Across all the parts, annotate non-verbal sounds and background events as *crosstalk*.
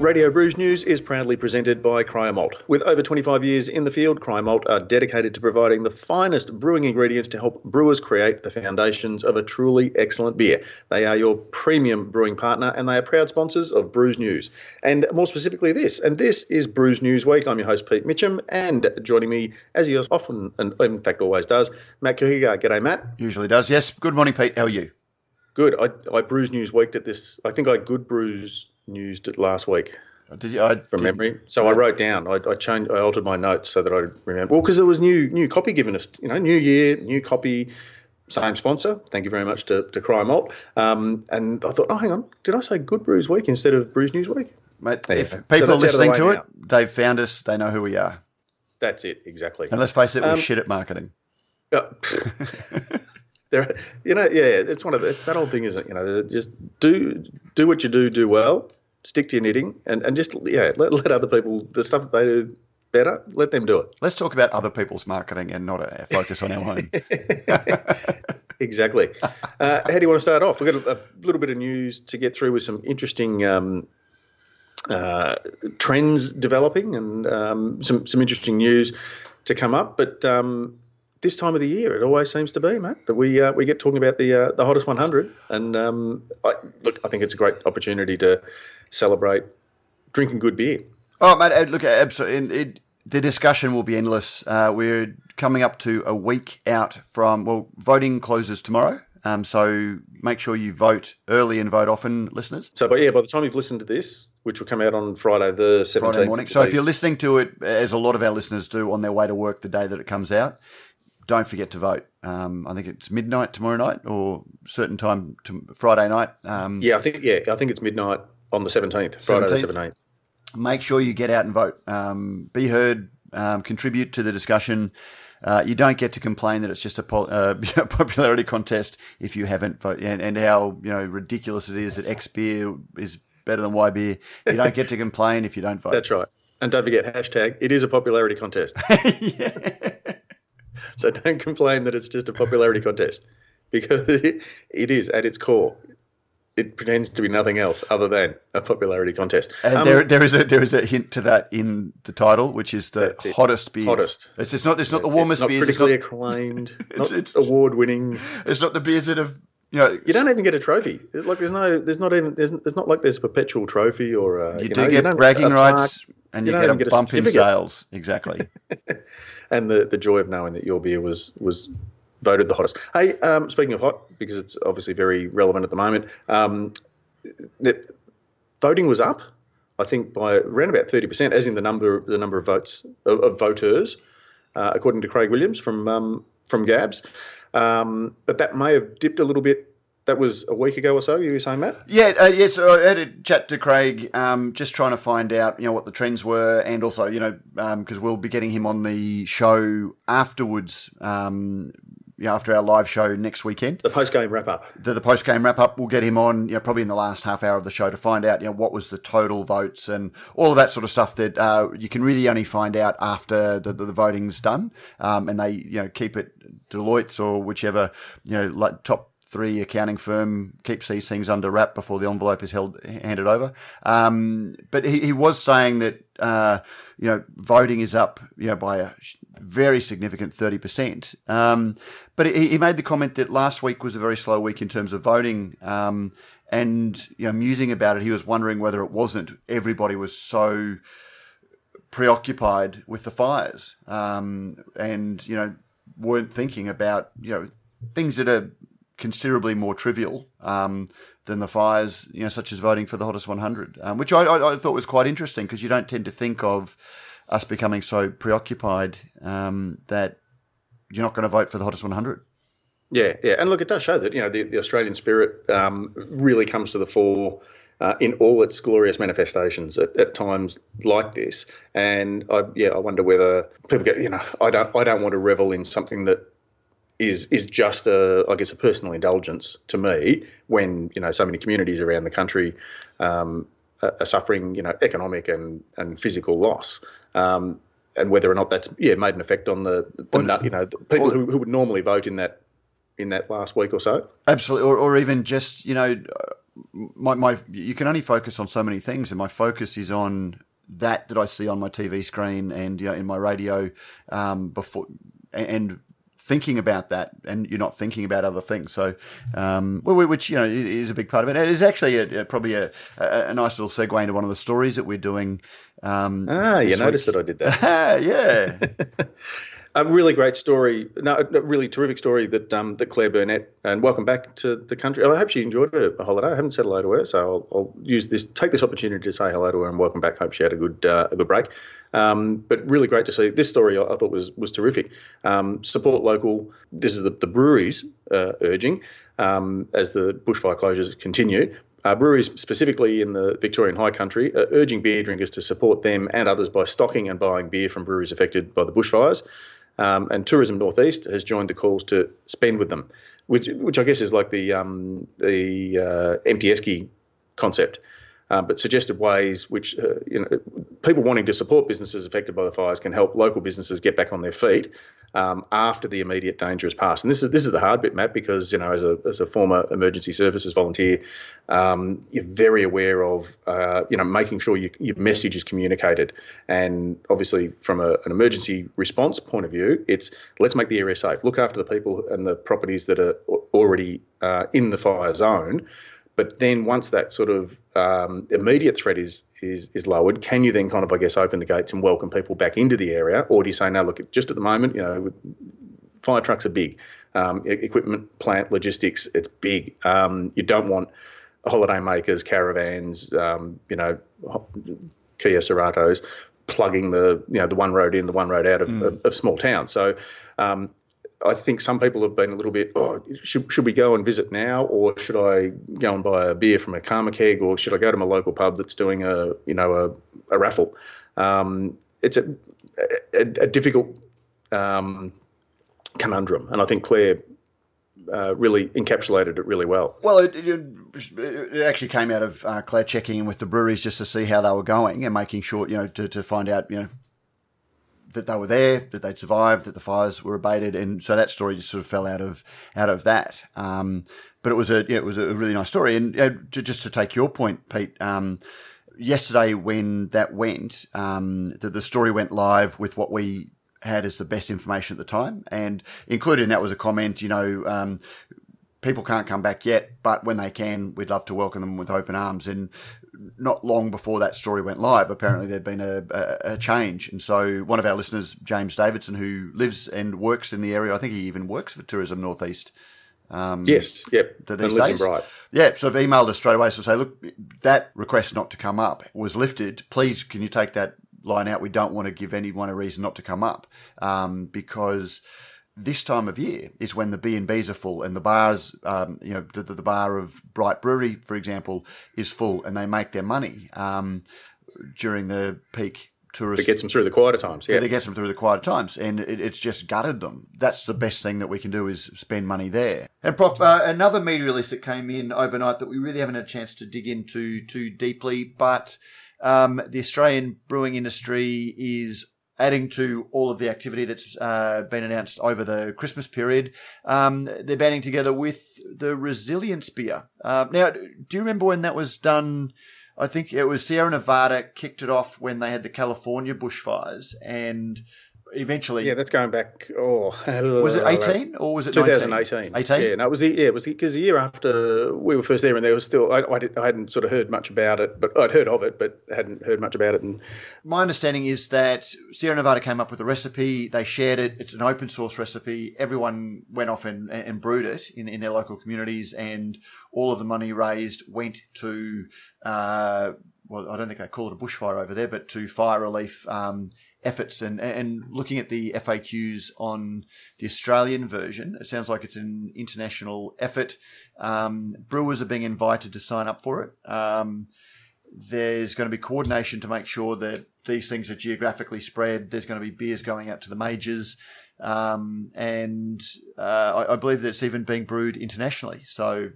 Radio Brews News is proudly presented by Cryer Malt. With over 25 years in the field, Cryer Malt are dedicated to providing the finest brewing ingredients to help brewers create the foundations of a truly excellent beer. They are your premium brewing partner and they are proud sponsors of Brews News. And more specifically, this. And this is Brews News Week. I'm your host, Pete Mitchell, and joining me, as he often and in fact always does, Matt Kirkegaard. G'day, Matt. Usually does, yes. Good morning, Pete. How are you? Good. I, I Brews News Weeked at this. I think I good brews used it last week. Did you? I, from memory. So I wrote down. I, I, changed. I altered my notes so that I remember. Well, because there was new new copy given us. You know, new year, new copy, same sponsor. Thank you very much to to Cryer Malt. Um, and I thought, oh, hang on, did I say Good Brews Week instead of Brews News Week? Mate, if people so are listening to now. it, they've found us. They know who we are. That's it, exactly. And let's face it, we're um, shit at marketing. Uh, *laughs* *laughs* there, you know, yeah, it's one of the, it's that old thing, isn't it? You know, just do do what you do, do well, stick to your knitting, and, and just yeah, let, let other people the stuff that they do better, let them do it. Let's talk about other people's marketing and not a focus on our own. *laughs* exactly. Uh, how do you want to start off? We've got a, a, little bit of news to get through with some interesting um, uh, trends developing and um, some some interesting news to come up, but. Um, this time of the year, it always seems to be, mate, that we uh, we get talking about the uh, the hottest 100. And um, I, look, I think it's a great opportunity to celebrate drinking good beer. Oh, mate, look, absolutely. It, it, the discussion will be endless. Uh, we're coming up to a week out from, well, voting closes tomorrow. Um, so make sure you vote early and vote often, listeners. So, but yeah, by the time you've listened to this, which will come out on Friday the 17th. Friday morning. So if you're listening to it, as a lot of our listeners do, on their way to work the day that it comes out, don't forget to vote. Um, I think it's midnight tomorrow night or certain time to Friday night. Um, yeah, I think yeah, I think it's midnight on the seventeenth, Friday 17th. the seventeenth. Make sure you get out and vote. Um, be heard. Um, contribute to the discussion. Uh, you don't get to complain that it's just a pol- uh, *laughs* popularity contest if you haven't voted, and, and, how you know ridiculous it is that X beer is better than Y beer. You don't get to complain if you don't vote. *laughs* That's right. And don't forget hashtag. It is a popularity contest. *laughs* yeah. So don't complain that it's just a popularity contest because it, *laughs* it is at its core. It pretends to be nothing else other than a popularity contest. And um, there, there is a there is a hint to that in the title, which is the hottest beers. Hottest. It's, it's not it's not the warmest it. not beers. Critically *laughs* it's not acclaimed. it's, it's award winning. It's not the beers that have you know, you don't even get a trophy. Like there's no, there's not even, there's, there's not like there's a perpetual trophy or a, you, you do know, get bragging rights, and you, you get a get bump a in sales. Exactly. *laughs* and the, the joy of knowing that your beer was was voted the hottest. Hey, um, speaking of hot, because it's obviously very relevant at the moment, um, the, voting was up. I think by around about thirty percent, as in the number the number of votes of, of voters, uh, according to Craig Williams from um, from Gabs. Um, but that may have dipped a little bit that was a week ago or so. You were saying, Matt? Yeah, uh, yes. I had a chat to Craig, um, just trying to find out, you know, what the trends were, and also, you know, because um, we'll be getting him on the show afterwards. Um, you know, after our live show next weekend, the post game wrap up. The, the post game wrap up. We'll get him on, you know, probably in the last half hour of the show to find out, you know, what was the total votes and all of that sort of stuff that uh, you can really only find out after the, the, the voting's done. Um, and they, you know, keep it Deloitte's or whichever, you know, like top three accounting firm keeps these things under wrap before the envelope is held handed over. Um, but he, he, was saying that uh, you know voting is up you know by a very significant thirty percent. Um, but he, he, made the comment that last week was a very slow week in terms of voting. Um, and you know, musing about it, he was wondering whether it wasn't everybody was so preoccupied with the fires, um, and you know weren't thinking about you know things that are considerably more trivial um, than the fires, you know, such as voting for the hottest 100, um, which I, I, I, thought was quite interesting because you don't tend to think of us becoming so preoccupied um, that you're not going to vote for the hottest 100. Yeah, yeah, and look, it does show that you know the, the Australian spirit um, really comes to the fore. Uh, in all its glorious manifestations at, at, times like this. And I, yeah, I wonder whether people get, you know, I don't, I don't want to revel in something that is is just a I guess a personal indulgence to me when you know so many communities around the country um, are, suffering you know economic and and physical loss. Um, and whether or not that's yeah made an effect on the, the or, you know the people or, who, who would normally vote in that in that last week or so. Absolutely, or, or even just you know my, my you can only focus on so many things, and my focus is on that that I see on my TV screen and you know in my radio um, before and thinking about that and you're not thinking about other things. So um, which you know is a big part of it. It is actually a, a, probably a, a, nice little segue into one of the stories that we're doing um, ah you noticed that I did that. *laughs* Yeah *laughs* a really great story. No, a really terrific story that um, that Claire Burnett. And welcome back to the country. I hope she enjoyed her holiday. I haven't said hello to her, so I'll, I'll, use this take this opportunity to say hello to her and welcome back. Hope she had a good uh, a good break. Um, but really great to see this story. I, thought was was terrific. Um, support local. This is the the breweries uh, urging um, as the bushfire closures continue. Uh, breweries, specifically in the Victorian High Country, are urging beer drinkers to support them and others by stocking and buying beer from breweries affected by the bushfires. Um, and Tourism Northeast has joined the calls to spend with them, which which I guess is like the um, the uh, empty esky concept um, but suggested ways which uh, you know people wanting to support businesses affected by the fires can help local businesses get back on their feet um, after the immediate danger has passed. And this is this is the hard bit, Matt, because you know as a as a former emergency services volunteer, um, you're very aware of uh, you know making sure you, your message is communicated. And obviously, from a, an emergency response point of view, it's let's make the area safe, look after the people and the properties that are already uh, in the fire zone. But then once that sort of um, immediate threat is, is is lowered, can you then kind of I guess open the gates and welcome people back into the area, or do you say no? Look, just at the moment, you know, fire trucks are big, um, equipment, plant, logistics, it's big. Um, you don't want holiday makers, caravans, um, you know, Kia Ceratos plugging the you know the one road in, the one road out of, mm. of, of small towns. So um, I think some people have been a little bit, oh, should, should we go and visit now, or should I go and buy a beer from a karma keg, or should I go to my local pub that's doing a, you know, a, a raffle? Um, it's a, a, a difficult um, conundrum, and I think Claire uh, really encapsulated it really well. Well, it, it, it actually came out of uh, Claire checking in with the breweries just to see how they were going and making sure, you know, to, to find out, you know, that they were there, that they'd survived, that the fires were abated, and so that story just sort of fell out of out of that. Um, but it was a it was a really nice story, and uh, to, just to take your point, Pete. Um, yesterday, when that went, um, the, the story went live with what we had as the best information at the time, and included in that was a comment. You know, um, people can't come back yet, but when they can, we'd love to welcome them with open arms. And not long before that story went live, apparently there'd been a, a, a, change. And so one of our listeners, James Davidson, who lives and works in the area, I think he even works for Tourism Northeast. Um, yes, yep. These days. Right. Yeah, so I've emailed us straight away to say, look, that request not to come up was lifted. Please, can you take that line out? We don't want to give anyone a reason not to come up um, because – this time of year is when the B and B's are full and the bars, um, you know, the, the, bar of Bright Brewery, for example, is full and they make their money um, during the peak tourist. It gets them through the quieter times. Yeah, it gets them through the quieter times, and it, it's just gutted them. That's the best thing that we can do is spend money there. And Prof, uh, another media release that came in overnight that we really haven't had a chance to dig into too deeply, but. Um, the Australian brewing industry is adding to all of the activity that's uh, been announced over the Christmas period. Um, they're banding together with the Resilience Beer. Uh, now, do you remember when that was done? I think it was Sierra Nevada kicked it off when they had the California bushfires, and eventually. Yeah, that's going back. Oh, *laughs* was it eighteen or was it 2018? Eighteen. Yeah, no, it was the yeah, it was because the, the, year after we were first there, and there was still I, I, did, I, hadn't sort of heard much about it, but I'd heard of it, but hadn't heard much about it. And my understanding is that Sierra Nevada came up with a recipe. They shared it. It's an open source recipe. Everyone went off and, and brewed it in, in their local communities, and all of the money raised went to. Uh, well, I don't think they call it a bushfire over there, but to fire relief um, efforts and and looking at the FAQs on the Australian version, it sounds like it's an international effort. Um, brewers are being invited to sign up for it. Um, there's going to be coordination to make sure that these things are geographically spread. There's going to be beers going out to the majors. Um, and uh, I, I, believe that it's even being brewed internationally. So,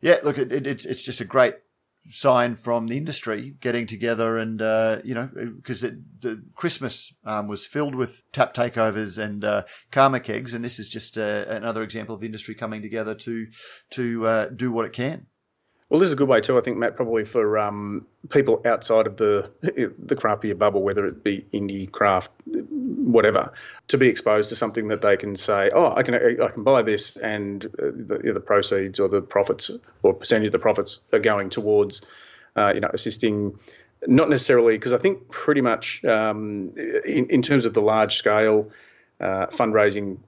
yeah, look, it, it, it's it's just a great sign from the industry getting together and uh, you know because the Christmas um, was filled with tap takeovers and uh, karma kegs, and this is just uh, another example of industry coming together to to uh, do what it can. Well, this is a good way too. I think Matt probably for um, people outside of the the craft bubble, whether it be indie craft, whatever, to be exposed to something that they can say, oh, I can I can buy this, and the, the proceeds or the profits or percentage of the profits are going towards, uh, you know, assisting. Not necessarily because I think pretty much um, in, in terms of the large scale uh, fundraising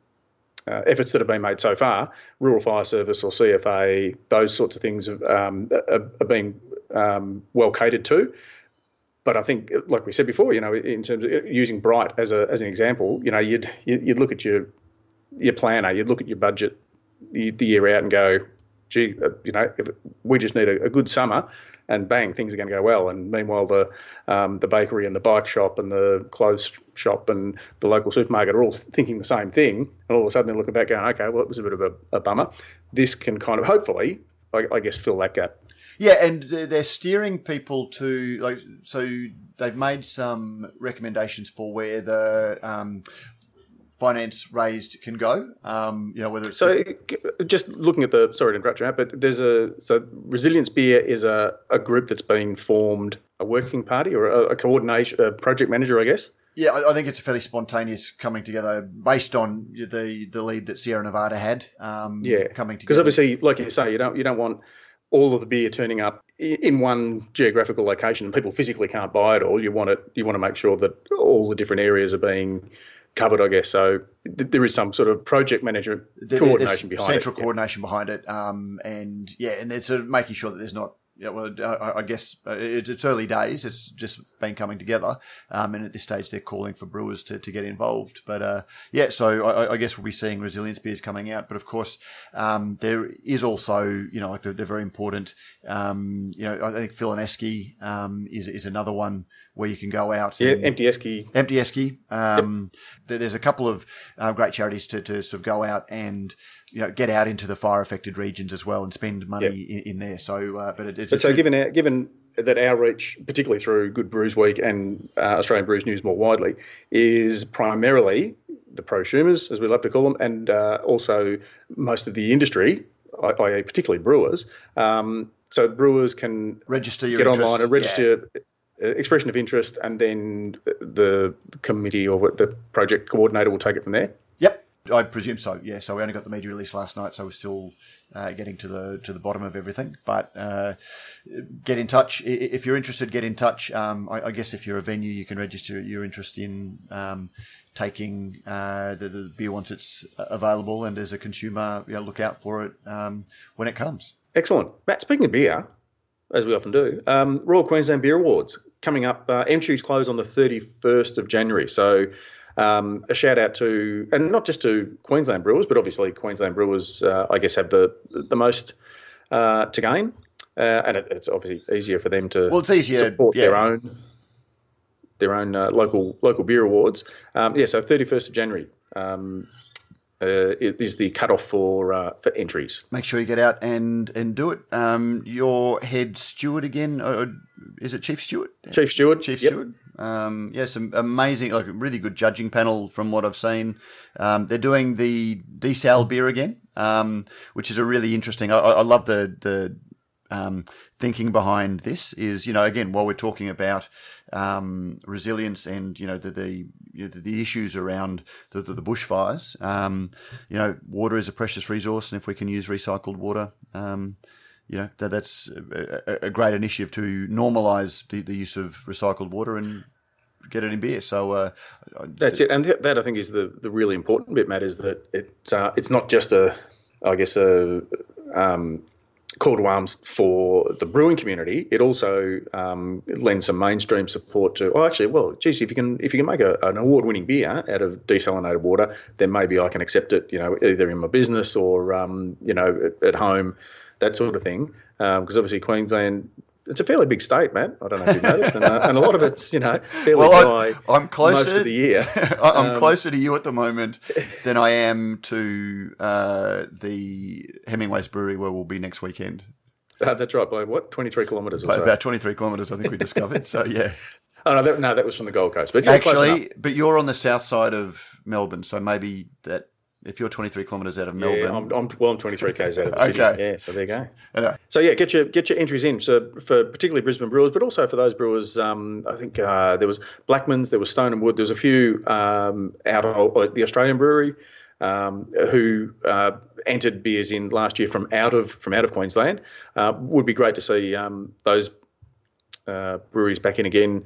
uh, efforts that have been made so far, Rural Fire Service or CFA, those sorts of things have, um, are, are, being um, well catered to. But I think, like we said before, you know, in terms of using Bright as a as an example, you know, you'd you'd look at your your planner, you'd look at your budget the, the year out and go, gee, uh, you know, we just need a, a, good summer, and bang, things are going to go well. And meanwhile, the um, the bakery and the bike shop and the clothes shop and the local supermarket are all thinking the same thing, and all of a sudden they're looking back, going, okay, well, it was a bit of a, a bummer. This can kind of hopefully, I, I guess, fill that gap. Yeah, and they're steering people to like so they've made some recommendations for where the um, finance raised can go. Um, you know, whether it's so. just looking at the sorry to interrupt you, but there's a so Resilience Beer is a, a group that's been formed, a working party or a, a coordination, a project manager, I guess. Yeah, I think it's a fairly spontaneous coming together based on the the lead that Sierra Nevada had. Um, yeah, coming together because obviously, like you say, you don't you don't want all of the beer turning up in one geographical location and people physically can't buy it all. You want it. You want to make sure that all the different areas are being covered, I guess. So th- there is some sort of project management there, coordination behind central it. Central coordination yeah. behind it, um, and yeah, and it's sort of making sure that there's not. Yeah, well, I, I guess uh, it's, it's, early days. It's just been coming together, um, and at this stage, they're calling for brewers to, to get involved. But uh, yeah, so I, I, guess we'll be seeing resilience beers coming out. But of course, um, there is also, you know, like they're, they're very important. Um, you know, I think Phil and Esky um, is is another one where you can go out. Yeah, Empty Esky. Empty Esky. Um, yep. There's a couple of uh, great charities to, to sort of go out and you know get out into the fire affected regions as well and spend money yep. in, in, there. So, uh, but it, it's but so given our, given that our reach, particularly through Good Brews Week and uh, Australian Brews News more widely, is primarily the prosumers, as we love to call them, and uh, also most of the industry, i.e., particularly brewers. Um, so brewers can register your get online and register yeah. Uh, expression of interest, and then the committee or the project coordinator will take it from there. Yep, I presume so. Yeah, so we only got the media release last night, so we're still uh, getting to the to the bottom of everything. But uh, get in touch if you're interested. Get in touch. Um, I, I, guess if you're a venue, you can register your interest in um, taking uh, the, the, beer once it's available, and as a consumer, you know, look out for it um, when it comes. Excellent, Matt. Speaking of beer, as we often do, um, Royal Queensland Beer Awards coming up. Uh, entries close on the 31st of January. So um, a shout out to, and not just to Queensland brewers, but obviously Queensland brewers, uh, I guess, have the the most uh, to gain, uh, and it, it's obviously easier for them to well, it's easier, support yeah. their own their own uh, local local beer awards. Um, yeah, so 31st of January. Um, uh, is the cutoff for uh, for entries. Make sure you get out and and do it. Um, your head steward again, uh, is it Chief Steward? Chief Steward. Chief yep. Steward. Um, yeah, some amazing, like really good judging panel from what I've seen. Um, they're doing the desal beer again, um, which is a really interesting. I, I love the the um, thinking behind this is, you know, again, while we're talking about um, resilience and you know the the, you know, the issues around the, the, the bushfires, um, you know, water is a precious resource, and if we can use recycled water, um, you know, that, that's a, a, great initiative to normalise the, the use of recycled water and get it in beer. So uh, that's it, and that I think is the the really important bit, Matt, is that it's uh, it's not just a, I guess a um, call to arms for the brewing community. It also um, lends some mainstream support to. Oh, actually, well, geez, if you can if you can make a, an award-winning beer out of desalinated water, then maybe I can accept it. You know, either in my business or um, you know at, at, home, that sort of thing. Because um, obviously Queensland it's a fairly big state, man. I don't know if you've noticed, and, uh, and a lot of it's you know fairly well, dry. I'm closer most of the year. *laughs* I'm um, closer to you at the moment than I am to uh, the Hemingway's Brewery, where we'll be next weekend. Uh, that's right, by what twenty three kilometres or so. About twenty three kilometres, I think we discovered. so yeah. *laughs* Oh no, that, no, that was from the Gold Coast. But actually, but you're on the south side of Melbourne, so maybe that if you're 23 kilometres out of Melbourne. Yeah, I'm, I'm, well, I'm 23 k's out of the city. Okay. Yeah, so there you go. Anyway. So yeah, get your get your entries in. So for particularly Brisbane Brewers, but also for those brewers, um, I think uh, there was Blackman's, there was Stone and Wood, there was a few um, out of uh, the Australian brewery. Um, who uh, entered beers in last year from out of from out of Queensland? Uh, would be great to see um, those uh, breweries back in again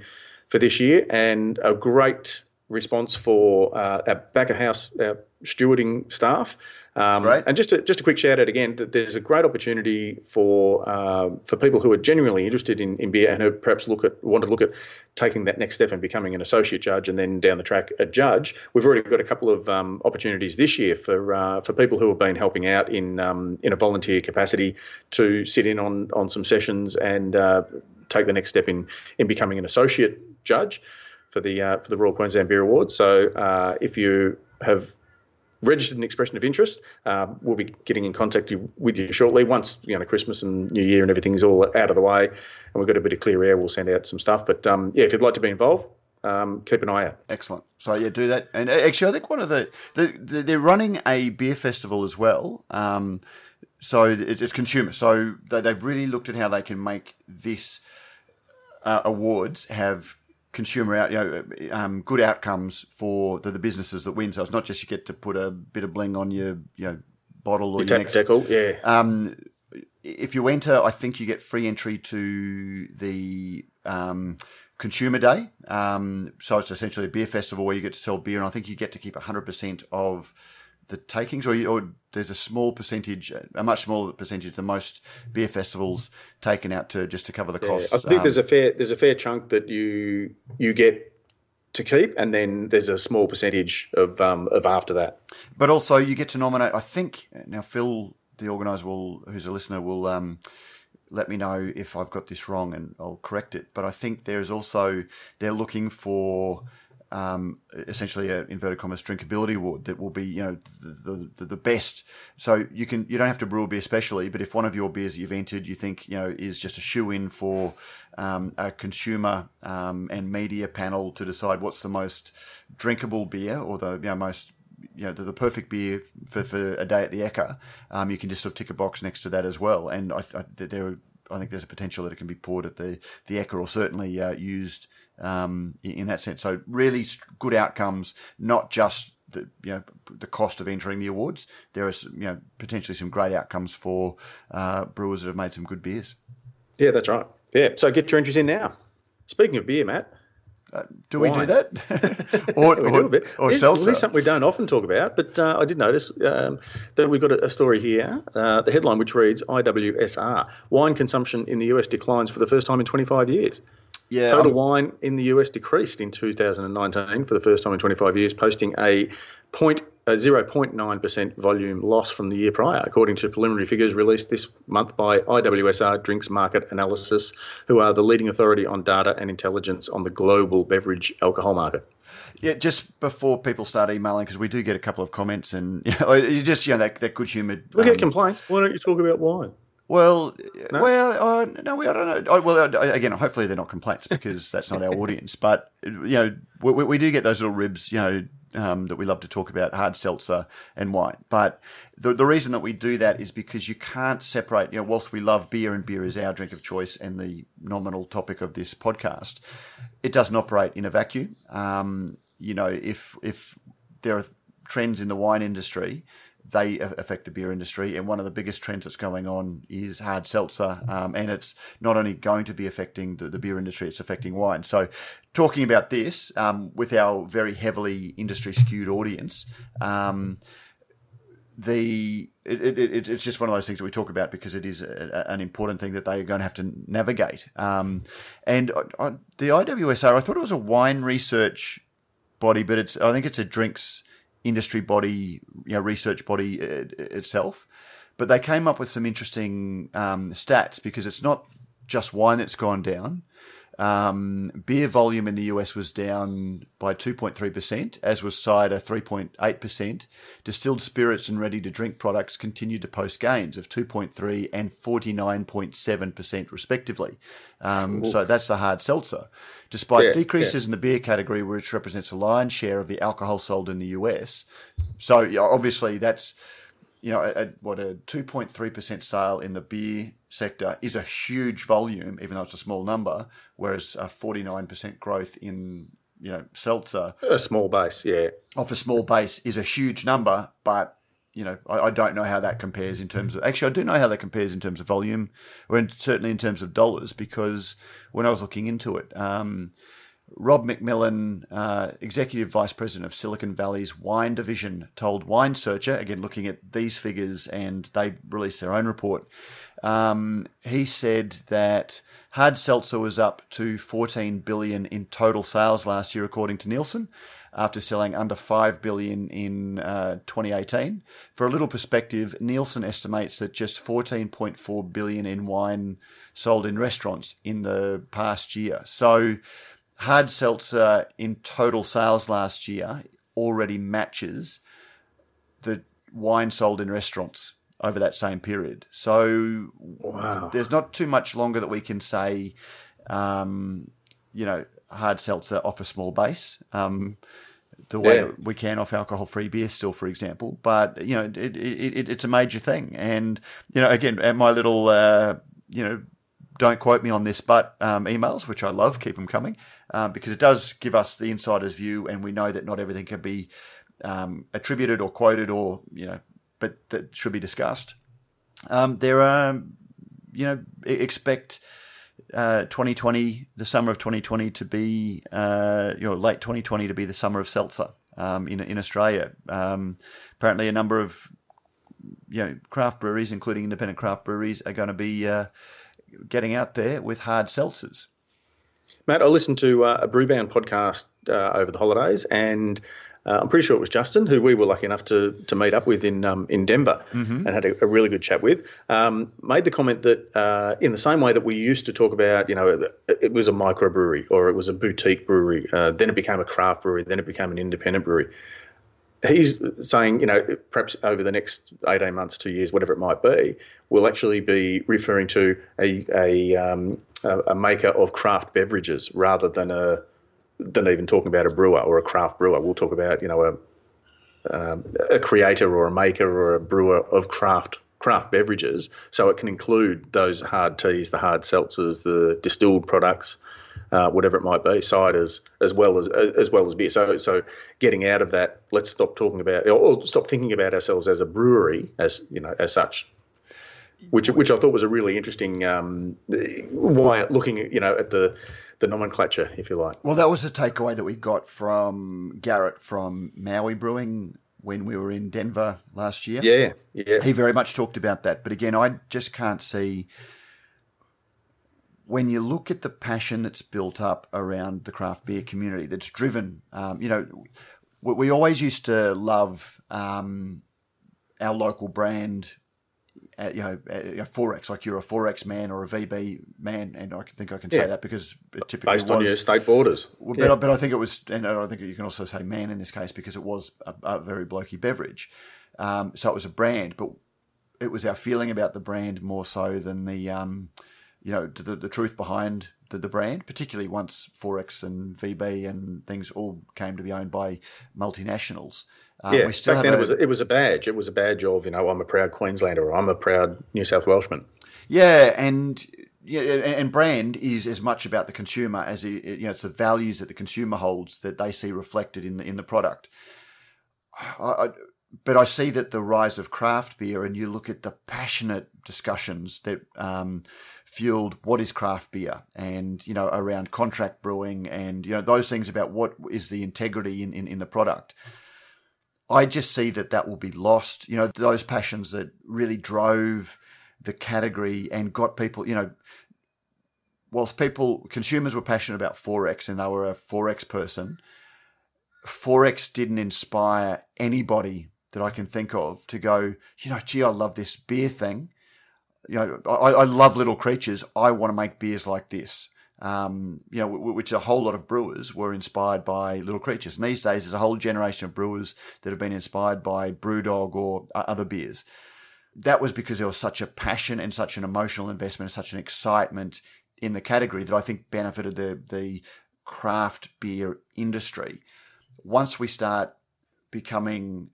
for this year, and a great response for uh, our back of house our stewarding staff. Um, Right. And just a, just a quick shout out again that there's a great opportunity for uh, for people who are genuinely interested in, in beer and who perhaps look at want to look at taking that next step and becoming an associate judge and then down the track a judge. We've already got a couple of um, opportunities this year for uh, for people who have been helping out in um, in a volunteer capacity to sit in on on some sessions and uh, take the next step in in becoming an associate judge for the uh, for the Royal Queensland Beer Awards. So uh, if you have registered an expression of interest, uh, we'll be getting in contact with you shortly. Once you know Christmas and New Year and everything's all out of the way, and we've got a bit of clear air, we'll send out some stuff. But um, yeah, if you'd like to be involved, um, keep an eye out. Excellent. So yeah, do that. And uh, actually, I think one of the, the, the they're running a beer festival as well. Um, so it's consumer. So they, they've really looked at how they can make this uh, awards have consumer out, you know, um, good outcomes for the, the businesses that win. So it's not just you get to put a bit of bling on your, you know, bottle or your, Tack next. tackle, yeah. Um, if you enter, I think you get free entry to the um, Consumer Day. Um, so it's essentially a beer festival where you get to sell beer, and I think you get to keep 100% of the takings, or, you, or there's a small percentage, a much smaller percentage than most beer festivals taken out to just to cover the Yeah, costs. I think Um, there's a fair there's a fair chunk that you you get to keep, and then there's a small percentage of um, of after that. But also, you get to nominate. I think now Phil, the organizer, will who's a listener, will um, let me know if I've got this wrong, and I'll correct it. But I think there's also they're looking for um, essentially an inverted commas drinkability award that will be you know the, the the best. So you can you don't have to brew a beer specially, but if one of your beers you've entered you think you know is just a shoe in for um, a consumer um, and media panel to decide what's the most drinkable beer or the you know most you know the, the perfect beer for, for a day at the Ekka, um, you can just sort of tick a box next to that as well. And I, I there I think there's a potential that it can be poured at the the Ekka or certainly uh, used um, in, that sense. So really good outcomes, not just the you know the cost of entering the awards. There are you know potentially some great outcomes for uh, brewers that have made some good beers. Yeah, that's right. Yeah, so get your entries in now. Speaking of beer, Matt, Uh, do we do that? *laughs* or we do a bit. or seltzer? something we don't often talk about, but uh, I did notice um, that we've got a, a story here. Uh, the headline, which reads IWSR: Wine consumption in the US declines for the first time in 25 years. Yeah, Total I'm- wine in the US decreased in 2019 for the first time in 25 years, posting a point a 0.9% volume loss from the year prior, according to preliminary figures released this month by IWSR Drinks Market Analysis, who are the leading authority on data and intelligence on the global beverage alcohol market. Yeah, just before people start emailing, because we do get a couple of comments, and *laughs* you know, just you know that, that good humoured. We get um, complaints. Why don't you talk about wine? Well, well, uh, no, we I don't know. Well, again, hopefully they're not complaints because *laughs* that's not our audience. But you know, we, we we do get those little ribs, you know, um, that we love to talk about hard seltzer and wine. But the the reason that we do that is because you can't separate. You know, whilst we love beer and beer is our drink of choice and the nominal topic of this podcast, it doesn't operate in a vacuum. Um, you know, if if there are trends in the wine industry, they affect the beer industry. And one of the biggest trends that's going on is hard seltzer, um, and it's not only going to be affecting the, the beer industry, it's affecting wine. So, talking about this um, with our very heavily industry skewed audience. Um, the it, it, it, it's just one of those things that we talk about because it is a, an important thing that they are going to have to navigate. Um, and uh, uh, the IWSR, I thought it was a wine research body, but it's I think it's a drinks industry body, you know, research body uh, itself. But they came up with some interesting um, stats because it's not just wine that's gone down. Um, beer volume in the US was down by 2.3%, as was cider 3.8%. Distilled spirits and ready to drink products continued to post gains of 2.3 and 49.7% respectively. Um, so that's the hard seltzer. Despite Yeah, decreases in the beer category, which represents a lion's share of the alcohol sold in the US. So obviously that's you know, a, a, what a 2.3% sale in the beer sector is a huge volume, even though it's a small number, whereas a 49% growth in, you know, seltzer A small base, yeah. off a small base is a huge number, but, you know, I, I don't know how that compares in terms of, actually, I do know how that compares in terms of volume, or in, certainly in terms of dollars, because when I was looking into it, um, Rob McMillan, uh, Executive Vice President of Silicon Valley's wine division, told Wine Searcher, again looking at these figures, and they released their own report. Um, he said that hard seltzer was up to 14 billion in total sales last year, according to Nielsen, after selling under 5 billion in uh, 2018. For a little perspective, Nielsen estimates that just 14.4 billion in wine sold in restaurants in the past year. So hard seltzer in total sales last year already matches the wine sold in restaurants over that same period. So Wow. there's not too much longer that we can say, um, you know, hard seltzer off a small base. Um, the way Yeah. that we can off alcohol-free beer still, for example, but you know, it, it, it, it's a major thing. And you know, again, at my little, uh, you know, don't quote me on this, but um, emails, which I love, keep them coming, um, because it does give us the insider's view, and we know that not everything can be um, attributed or quoted, or you know, but that should be discussed. Um, there are, you know, expect uh, 2020, the summer of 2020, to be, uh, you know, late 2020 to be the summer of seltzer um, in in Australia. Um, apparently, a number of you know craft breweries, including independent craft breweries, are going to be uh, getting out there with hard seltzers. Matt, I listened to uh, a Brewbound podcast uh, over the holidays, and uh, I'm pretty sure it was Justin, who we were lucky enough to to meet up with in um, in Denver, and had a, a really good chat with. Um, made the comment that uh, in the same way that we used to talk about, you know, it, it was a microbrewery or it was a boutique brewery, uh, then it became a craft brewery, then it became an independent brewery. He's saying, you know, perhaps over the next 18 months, two years, whatever it might be, we'll actually be referring to a, a, um, a, a maker of craft beverages rather than a than even talking about a brewer or a craft brewer. We'll talk about, you know, a, um, a creator or a maker or a brewer of craft craft beverages. So it can include those hard teas, the hard seltzers, the distilled products, uh, whatever it might be, ciders as well as as well as beer. So so getting out of that, let's stop talking about or stop thinking about ourselves as a brewery as you know as such. Which, which I thought was a really interesting um, way at looking at you know at the the nomenclature, if you like. Well, that was the takeaway that we got from Garrett from Maui Brewing when we were in Denver last year. Yeah, yeah, He very much talked about that. But again, I just can't see when you look at the passion that's built up around the craft beer community that's driven, um, you know, we, we always used to love um, our local brand. Uh, you know, uh, XXXX, like you're a XXXX man or a VB man, and I think I can say Yeah. that because it typically based was. on your state borders. Well, Yeah. but, I- but I think it was, and I think you can also say man in this case because it was a, a very blokey beverage. Um, so it was a brand, but it was our feeling about the brand more so than the, um, you know, the, the truth behind the, the brand, particularly once XXXX and VB and things all came to be owned by multinationals. Um, yeah, back then a- it was it was a badge. It was a badge of you know I'm a proud Queenslander or I'm a proud New South Welshman. Yeah, and yeah, and and brand is as much about the consumer as it, you know it's the values that the consumer holds that they see reflected in the in the product. I, I, but I see that the rise of craft beer, and you look at the passionate discussions that um, fueled what is craft beer, and you know around contract brewing, and you know those things about what is the integrity in, in, in the product. I just see that that will be lost. You know, those passions that really drove the category and got people, you know, whilst people, consumers were passionate about XXXX and they were a XXXX person, XXXX didn't inspire anybody that I can think of to go, you know, gee, I love this beer thing. You know, I, I love little creatures. I want to make beers like this. Um, you know, which a whole lot of brewers were inspired by Little Creatures. And these days, there's a whole generation of brewers that have been inspired by Brewdog or other beers. That was because there was such a passion and such an emotional investment and such an excitement in the category that I think benefited the the craft beer industry. Once we start becoming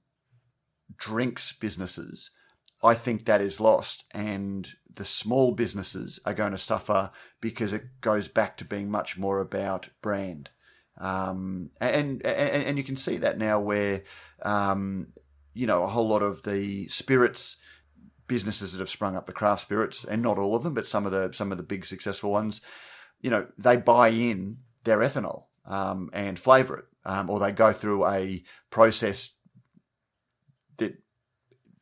drinks businesses, I think that is lost, and the small businesses are going to suffer because it goes back to being much more about brand. Um, and, and and you can see that now where um, you know a whole lot of the spirits businesses that have sprung up, the craft spirits, and not all of them, but some of the some of the big successful ones, you know, they buy in their ethanol um, and flavour it, um, or they go through a process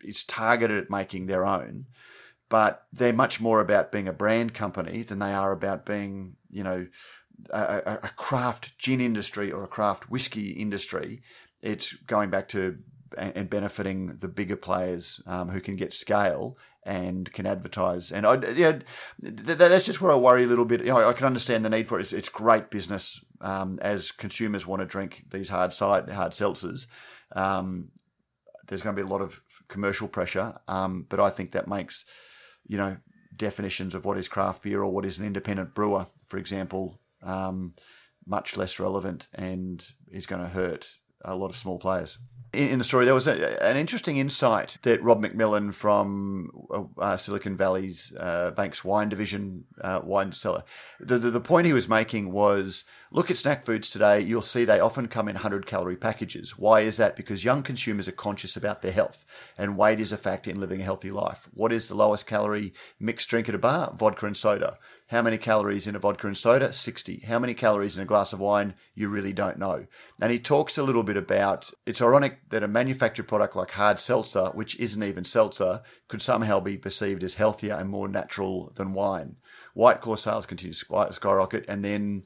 is targeted at making their own. But they're much more about being a brand company than they are about being, you know, a, a craft gin industry or a craft whiskey industry. It's going back to and benefiting the bigger players um, who can get scale and can advertise. And I, yeah, th- that's just where I worry a little bit. You know, I can understand the need for it. It's, it's great business um, as consumers want to drink these hard side hard seltzers. Um, there's going to be a lot of commercial pressure, um, but I think that makes you know definitions of what is craft beer or what is an independent brewer, for example, um, much less relevant and is going to hurt a lot of small players in, the story, there was a, an interesting insight that Rob McMillan from uh, Silicon Valley's uh, Banks Wine Division uh, wine cellar. The, the, the point he was making was look at snack foods today. You'll see they often come in 100 calorie packages. Why is that? Because young consumers are conscious about their health, and weight is a factor in living a healthy life. What is the lowest calorie mixed drink at a bar? Vodka and soda. How many calories in a vodka and soda? 60. How many calories in a glass of wine? You really don't know. And he talks a little bit about it's ironic that a manufactured product like hard seltzer, which isn't even seltzer, could somehow be perceived as healthier and more natural than wine. White Claw sales continue to skyrocket. And then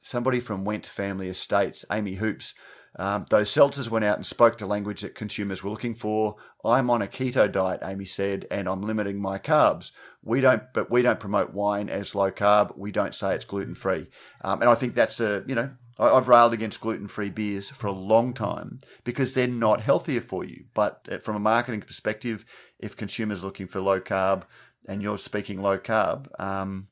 somebody from Wente Family Estates, Amy Hoopes, um, those seltzers went out and spoke the language that consumers were looking for. I'm on a keto diet, Amy said, and I'm limiting my carbs. We don't, but we don't promote wine as low carb. We don't say it's gluten free. Um, and I think that's a, you know, I've railed against gluten free beers for a long time because they're not healthier for you. But uh, from a marketing perspective, if consumers are looking for low carb and you're speaking low carb, um,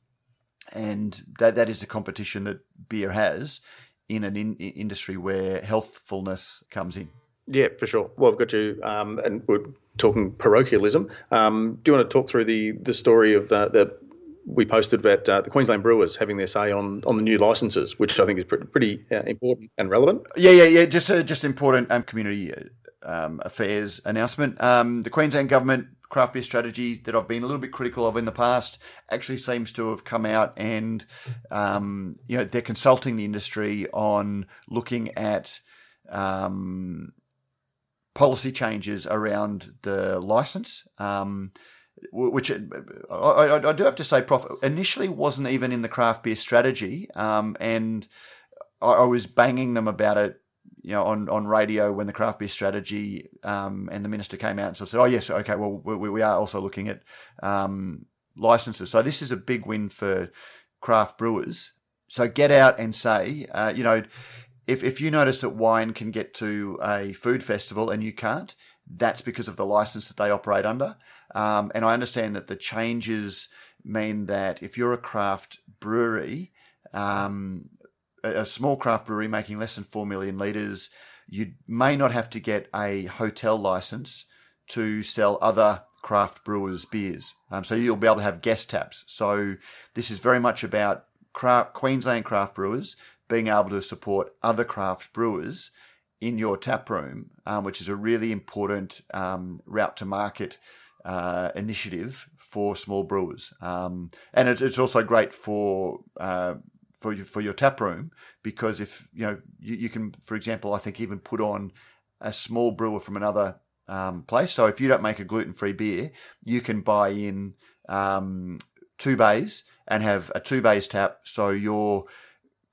and that, that is the competition that beer has, in an in- industry where healthfulness comes in. Yeah, for sure. Well, I've got you, um, and talking parochialism. Um, do you want to talk through the the story of the, the we posted about uh, the Queensland Brewers having their say on, on the new licenses, which I think is pretty, pretty uh, important and relevant. Yeah, yeah, yeah. Just uh, just important um, community um, affairs announcement. Um, the Queensland government craft beer strategy that I've been a little bit critical of in the past actually seems to have come out and um, you know they're consulting the industry on looking at um, policy changes around the license. Um, which I, I, I, do have to say, Prof, initially wasn't even in the craft beer strategy, um, and I, I was banging them about it you know, on, on radio when the craft beer strategy um, and the minister came out and said, "Oh yes, okay, well we, we are also looking at um, licenses." So this is a big win for craft brewers. So get out and say, uh, you know, if if you notice that wine can get to a food festival and you can't, that's because of the license that they operate under. Um, and I understand that the changes mean that if you're a craft brewery, um, a small craft brewery making less than 4 million litres, you may not have to get a hotel license to sell other craft brewers beers. Um, so you'll be able to have guest taps. So this is very much about craft, Queensland craft brewers being able to support other craft brewers in your tap room, um, which is a really important um, route to market uh, initiative for small brewers. Um, and it's, it's, also great for uh, for your, for your tap room because if you know you, you can, for example, I think even put on a small brewer from another um, place. So if you don't make a gluten free beer, you can buy in um, two bays and have a two bays tap. So your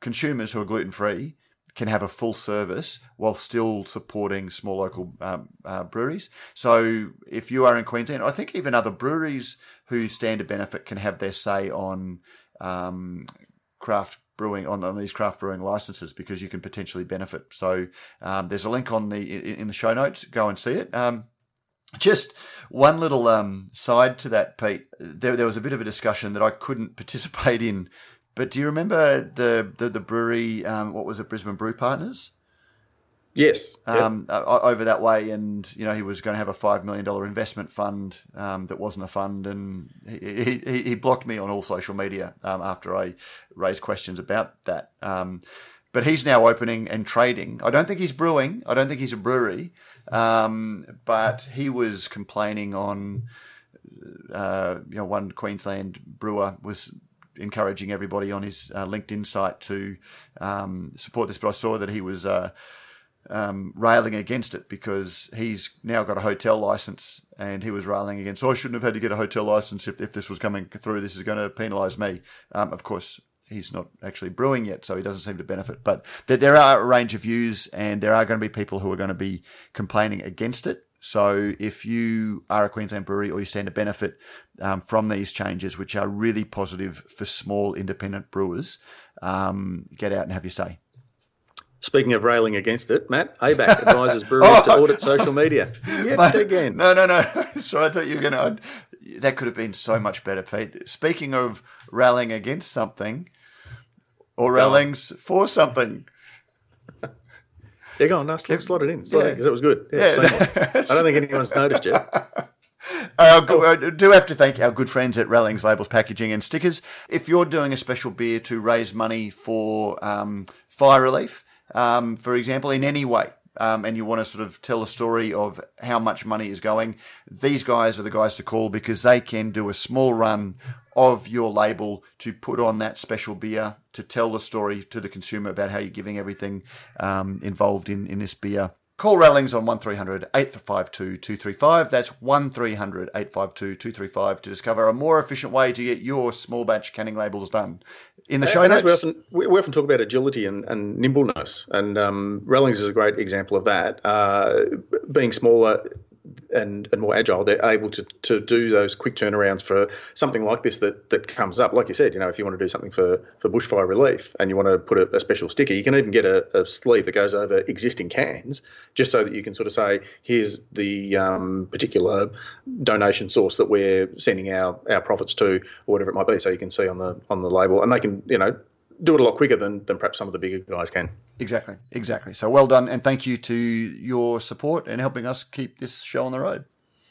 consumers who are gluten free can have a full service while still supporting small local um, uh, breweries. So if you are in Queensland, I think even other breweries who stand to benefit can have their say on um, craft brewing on, on these craft brewing licenses because you can potentially benefit. So um, there's a link on the in, the show notes. Go and see it. Um, just one little um, side to that, Pete. There, there was a bit of a discussion that I couldn't *laughs* participate in, but do you remember the the, the brewery? Um, what was it, Brisbane Brew Partners? Yes. Um, yep. over that way, and you know he was going to have a five million dollar investment fund um, that wasn't a fund, and he, he, he blocked me on all social media um, after I raised questions about that. Um, but he's now opening and trading. I don't think he's brewing. I don't think he's a brewery. Um, but he was complaining on, uh, you know, one Queensland brewer was encouraging everybody on his uh, LinkedIn site to um, support this. But I saw that he was uh, um, railing against it because he's now got a hotel license and he was railing against, oh, I shouldn't have had to get a hotel license if, if this was coming through. This is going to penalise me. Um, of course, he's not actually brewing yet, so he doesn't seem to benefit. But there are a range of views, and there are going to be people who are going to be complaining against it. So if you are a Queensland brewery or you stand to benefit um, from these changes, which are really positive for small independent brewers, um, get out and have your say. Speaking of railing against it, Matt, ABAC *laughs* advises breweries oh, to audit social media *laughs* yet mate, again. No, no, no. *laughs* Sorry, I thought you were going to. That could have been so much better, Pete. Speaking of rallying against something, or railings for something. Yeah, go on. No, slot, slot it in. Slot yeah. because it was good. Yeah, yeah. I don't think anyone's noticed yet. *laughs* Uh, do have to thank our good friends at Rallings Labels Packaging and Stickers. If you're doing a special beer to raise money for um, fire relief, um, for example, in any way, um, and you want to sort of tell a story of how much money is going, these guys are the guys to call because they can do a small run of your label to put on that special beer to tell the story to the consumer about how you're giving everything um, involved in, in this beer. Call Rallings on 1300 852 235. That's 1300 852 235 to discover a more efficient way to get your small batch canning labels done. In the show and notes. We often, we often talk about agility and, and nimbleness, and um, Rallings is a great example of that. Uh, being smaller, and, and more agile, they're able to, to do those quick turnarounds for something like this that, that comes up. Like you said, you know, if you want to do something for, for bushfire relief and you want to put a, a sticker, sticker, you can even get a, a, sleeve that goes over existing cans just so that you can sort of say, here's the um, particular donation source that we're sending our, our profits to or whatever it might be. So you can see on the on the label and they can, you know, do it a lot quicker than, than perhaps some of the bigger guys can. Exactly, exactly. So well done, and thank you to your support and helping us keep this show on the road.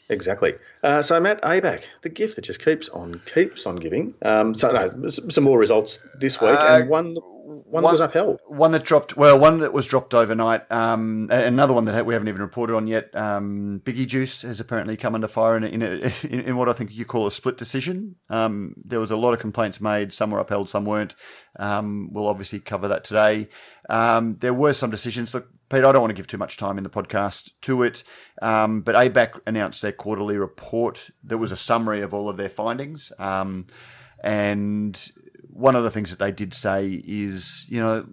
Exactly. Uh, so Matt, ABAC, the gift that just keeps on keeps on giving. Um, so no, some more results this week, uh, and one one, that was upheld. One that dropped. Well, one that was dropped overnight. Um, another one that we haven't even reported on yet. Um, Biggie Juice has apparently come under fire in, a, in, a, *laughs* in, what I think you call a split decision. Um, there was a lot of complaints made. Some were upheld, some weren't. Um, we'll obviously cover that today. Um, there were some decisions. Look, Pete, I don't want to give too much time in the podcast to it, um, but ABAC announced their quarterly report. There was a summary of all of their findings. and one of the things that they did say is, you know,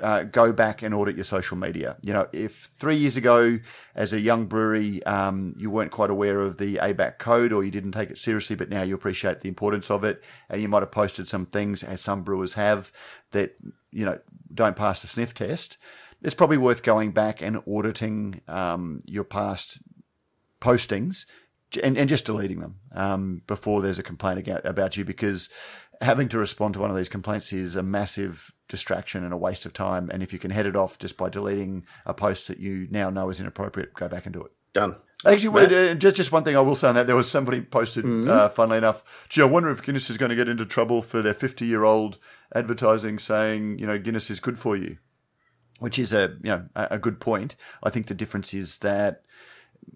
uh, go back and audit your social media. You know, if three years ago, as a young brewery, um, you weren't quite aware of the ABAC code or you didn't take it seriously, but now you appreciate the importance of it, and you might have posted some things, as some brewers have, that you know don't pass the sniff test. It's probably worth going back and auditing um, your past postings and, and just deleting them um, before there's a complaint about you because having to respond to one of these complaints is a massive distraction and a waste of time. And if you can head it off just by deleting a post that you now know is inappropriate, go back and do it. Done. Actually, just just one thing I will say on that. There was somebody posted, mm-hmm. uh, funnily enough, gee, I wonder if Guinness is going to get into trouble for their 50 year old advertising saying, you know, Guinness is good for you, which is a, you know, a, a good point. I think the difference is that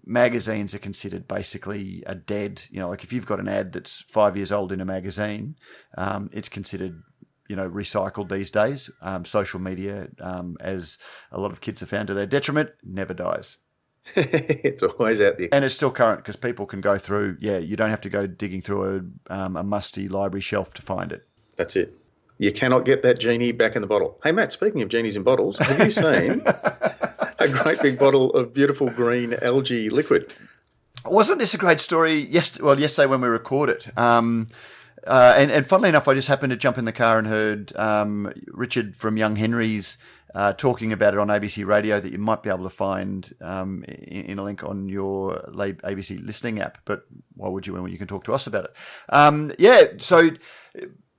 magazines are considered basically a dead. You know, like if you've got an ad that's five years old in a magazine, um, it's considered you know recycled these days. Um, social media, um, as a lot of kids have found to their detriment, never dies. *laughs* it's always out there, and it's still current because people can go through. Yeah, you don't have to go digging through a, um, a musty library shelf to find it. That's it. You cannot get that genie back in the bottle. Hey Matt, speaking of genies in bottles, have you seen *laughs* a great big bottle of beautiful green algae liquid. Wasn't this a great story? Yes, well, yesterday when we recorded, um, Uh, and, and funnily enough, I just happened to jump in the car and heard um, Richard from Young Henrys uh, talking about it on ABC Radio that you might be able to find um, in, in, a link on your ABC listening app. But why would you when you can talk to us about it? Um, yeah, so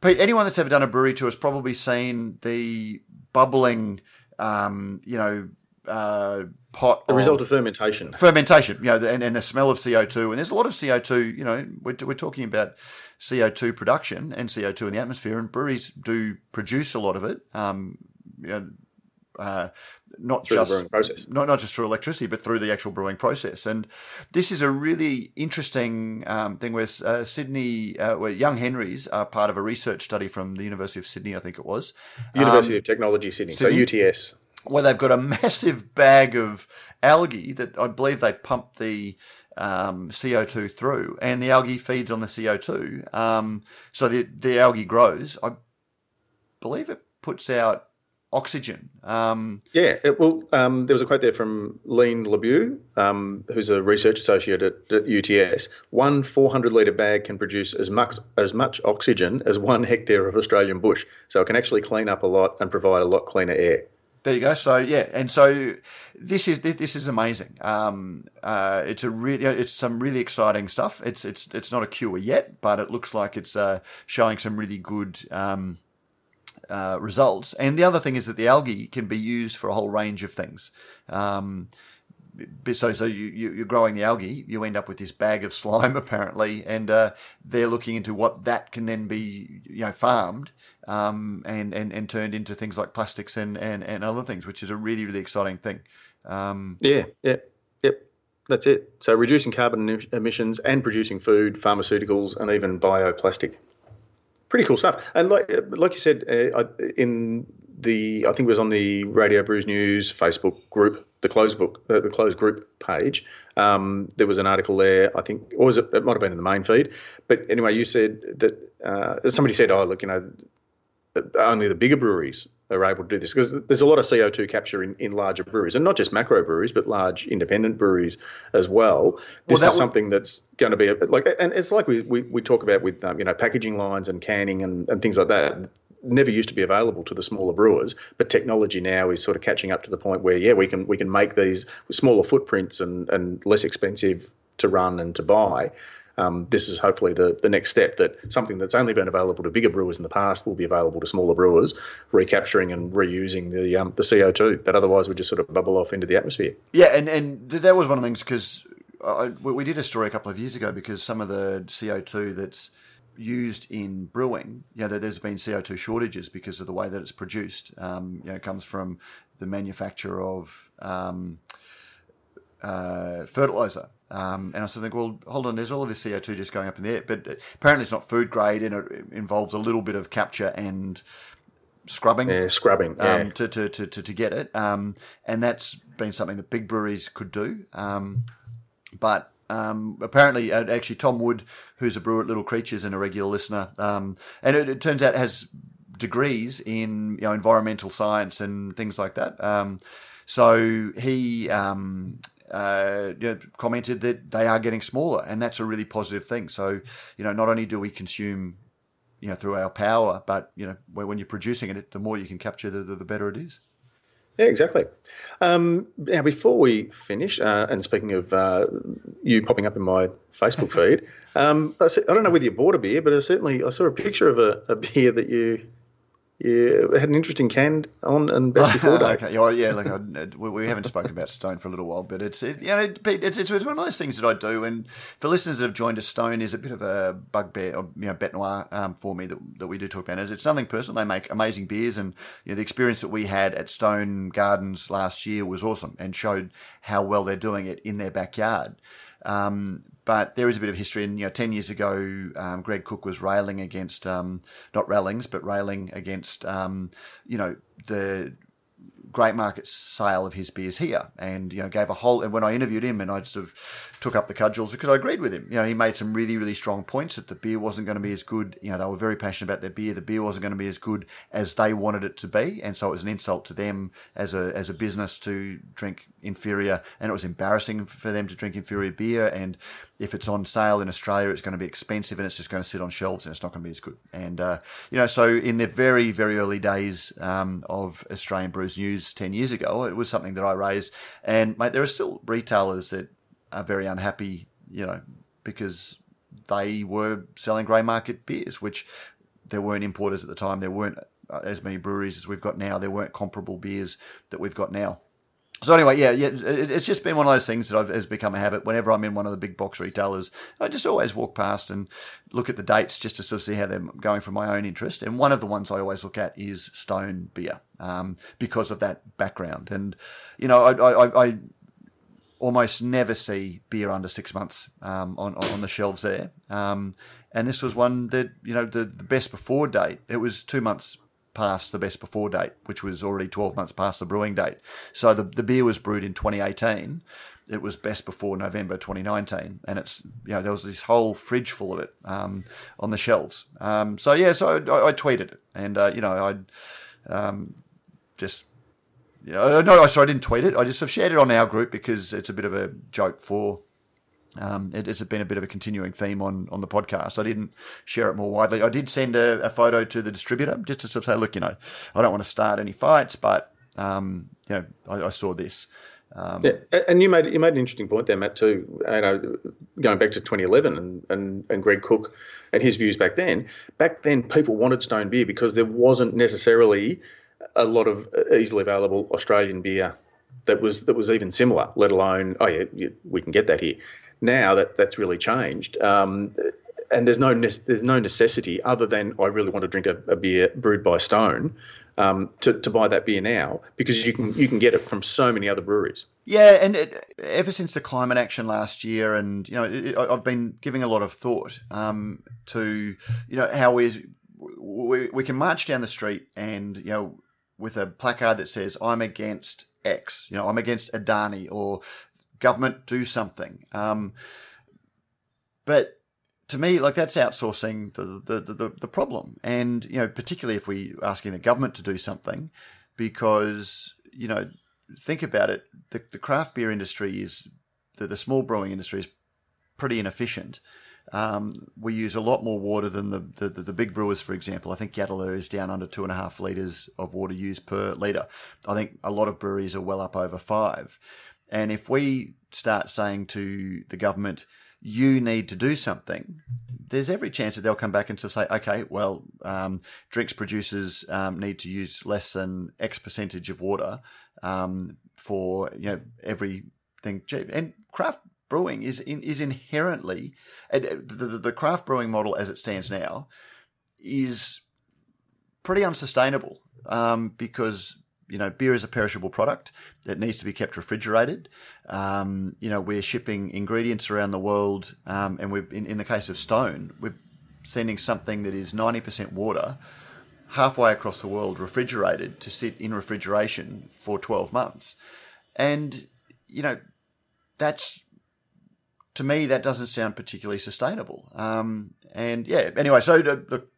Pete, anyone that's ever done a brewery tour has probably seen the bubbling, um, you know, uh, pot. The result of fermentation. Fermentation, you know, and, and the smell of CO2. And there's a lot of CO2, you know, we're, we're talking about CO2 production and CO2 in the atmosphere, and breweries do produce a lot of it. Um, you know, uh, not through just process, not not just through electricity, but through the actual brewing process. And this is a really interesting um, thing where uh, Sydney, uh, where Young Henrys are part of a research study from the University of Sydney, I think it was University um, of Technology Sydney, Sydney, so UTS, where they've got a *laughs* massive bag of algae that I believe they pump the um, CO2 through, and the algae feeds on the CO2. Um, so the the algae grows. I believe it puts out oxygen. Um, yeah, it, well, um, there was a quote there from Leen Labeeuw, um, who's a research associate at, at UTS. One 400 litre bag can produce as much as much oxygen as one hectare of Australian bush, so it can actually clean up a lot and provide a lot cleaner air. There you go. So yeah, and so this is this is amazing. Um, uh, it's a really it's some really exciting stuff. It's it's it's not a cure yet, but it looks like it's uh, showing some really good um, uh, results. And the other thing is that the algae can be used for a whole range of things. Um, so, so you, you, are growing the algae, you end up with this bag of *laughs* slime apparently, and uh, they're looking into what that can then be, you know, farmed um, and, and and turned into things like plastics and, and, and other things, which is a really really exciting thing. Um, yeah, yeah, yep. That's it. So reducing carbon emissions and producing food, pharmaceuticals, and even bioplastic pretty cool stuff. And like like you said uh, in the I think it was on the Radio Brews News Facebook group, the closed book, uh, the closed group page. Um, there was an article there. I think, or was it? It might have been in the main feed. But anyway, you said that uh, somebody said, "Oh, look, you know, only the bigger breweries are able to do this because there's a lot of CO2 capture in, in larger breweries and not just macro breweries, but large independent breweries as well. This well, is something that's going to be a, like, and it's like we, we, we talk about with, um, you know, packaging lines and canning and, and things like that. Never used to be available to the smaller brewers, but technology now is sort of catching up to the point where, yeah, we can we can make these smaller footprints and, and less expensive to run and to buy um, this is hopefully the, the next step that something that's only been available to bigger brewers in the past will be available to smaller brewers, recapturing and reusing the um, the CO2 that otherwise would just sort of bubble off into the atmosphere. Yeah, and, and that was one of the things because we did a story a couple of years ago because some of the CO2 that's used in brewing, you know, there's been CO2 shortages because of the way that it's produced. Um, you know, it comes from the manufacture of um, uh, fertilizer. Um, and I sort of think, well, hold on, there's all of this CO2 just going up in the air, but apparently it's not food grade and it involves a little bit of capture and scrubbing. Yeah, scrubbing, yeah. Um, to, to, to, to, get it. Um, and that's been something that big breweries could do. Um, but um, apparently, uh, actually, Tom Wood, who's a brewer at Little Creatures and a regular listener, um, and it, it, turns out has degrees in you know environmental science and things like that. Um, so he um, uh, you know, commented that they are getting smaller, and that's a really positive thing. So, you know, not only do we consume, you know, through our power, but you know, when you're producing it, the more you can capture, the, the better it is. Yeah, exactly. Um, now, before we finish, uh, and speaking of uh, you popping up in my Facebook *laughs* feed, um, I, don't know whether you bought a beer, but I certainly I saw a picture of a, a beer that you yeah, had an interesting can on and best *laughs* before date. okay, yeah, like I, we haven't spoken about Stone for a little while, but it's it, you know it's, it's, it's one of those things that I do, and for listeners that have joined us, Stone is a bit of a bugbear, or, you know, bet noir um, for me that, that we do talk about. It's something personal. They make amazing beers, and you know, the experience that we had at Stone Gardens last year was awesome, and showed how well they're doing it in their backyard. Um, but there is a bit of history. And you know, ten years ago, um, Greg Koch was railing against um, not railings, but railing against um, you know the great market sale of his beers here, and you know gave a whole. And when I interviewed him, and I sort of took up the cudgels because I agreed with him. You know, he made some really, really strong points that the beer wasn't going to be as good. You know, they were very passionate about their beer. The beer wasn't going to be as good as they wanted it to be, and so it was an insult to them as a as a business to drink inferior, and it was embarrassing for them to drink inferior beer. And if it's on sale in Australia, it's going to be expensive, and it's just going to sit on shelves, and it's not going to be as good. And uh, you know, so in the very, very early days um, of Australian Brews News ten years ago, it was something that I raised. And mate, there are still retailers that are very unhappy, you know, because they were selling grey market beers, which there weren't importers at the time. There weren't uh, as many breweries as we've got now. There weren't comparable beers that we've got now. So anyway, yeah, yeah, it's just been one of those things that I've, has become a habit. Whenever I'm in one of the big box retailers, I just always walk past and look at the dates just to sort of see how they're going for my own interest. And one of the ones I always look at is Stone beer um, because of that background. And you know, I, I, I almost never see beer under six months um, on on the shelves there. Um, and this was one that you know the, the best before date. It was two months past the best before date, which was already twelve months past the brewing date. So the the beer was brewed in 2018. It was best before November 2019, and it's you know there was this whole fridge full of it um, on the shelves. Um, so yeah, so I, I tweeted it, and uh, you know I um, just you know, no, sorry, I didn't tweet it. I just have shared it on our group because it's a bit of a joke for. Um, it, it's been a bit of a continuing theme on, on the podcast. I didn't share it more widely. I did send a, a photo to the distributor just to sort of say, look, you know, I don't want to start any fights, but um, you know, I, I saw this. Um, yeah, and you made you made an interesting point there, Matt. Too, you know, going back to 2011 and, and, and Greg Koch and his views back then. Back then, people wanted Stone beer because there wasn't necessarily a lot of easily available Australian beer that was that was even similar. Let alone, oh yeah, we can get that here. Now that that's really changed, um, and there's no there's no necessity other than I really want to drink a, a beer brewed by Stone um, to, to buy that beer now because you can you can get it from so many other breweries. Yeah, and it, ever since the climate action last year, and you know, it, I've been giving a lot of thought um, to you know how we, we we can march down the street and you know with a placard that says, I'm against X, you know, I'm against Adani or government do something. Um, but to me, like that's outsourcing the, the, the, the, problem. And, you know, particularly if we are asking the government to do something, because, you know, think about it, the, the craft beer industry is, the, the small brewing industry is pretty inefficient. Um, we use a lot more water than the, the, the, big brewers, for example. I think Yatala is down under two and a half litres of water used per litre. I think a lot of breweries are well up over five. And if we start saying to the government, you need to do something, there's every chance that they'll come back and say, okay, well, um, drinks producers um, need to use less than X percentage of water um, for you know everything. And craft brewing is in, is inherently uh, the, the craft brewing model as it stands now is pretty unsustainable um, because you know beer is a perishable product that needs to be kept refrigerated. Um, you know we're shipping ingredients around the world, um, and we in, in the case of Stone, we're sending something that is ninety percent water halfway across the world refrigerated to sit in refrigeration for 12 months. And, you know, that's to me, that doesn't sound particularly sustainable. Um, and yeah, anyway, so look,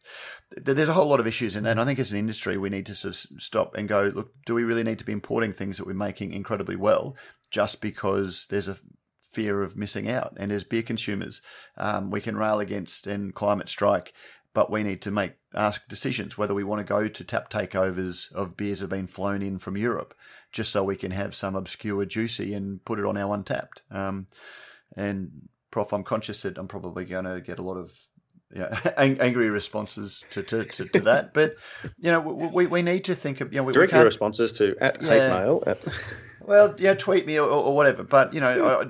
there's a whole lot of issues in that. And I think as an industry, we need to sort of stop and go, look, do we really need to be importing things that we're making incredibly well just because there's a fear of missing out? And as beer consumers, um, we can rail against and climate strike, but we need to make ask decisions whether we want to go to tap takeovers of beers that have been flown in from Europe just so we can have some obscure juicy and put it on our Untappd. Um, and Prof, I'm conscious that I'm probably going to get a lot of you know, *laughs* angry responses to, to, to, to, that. But, you know, we, we need to think of, you know, we, direct your responses to at yeah, hate mail. At... *laughs* well, yeah, tweet me or, or whatever. But, you know,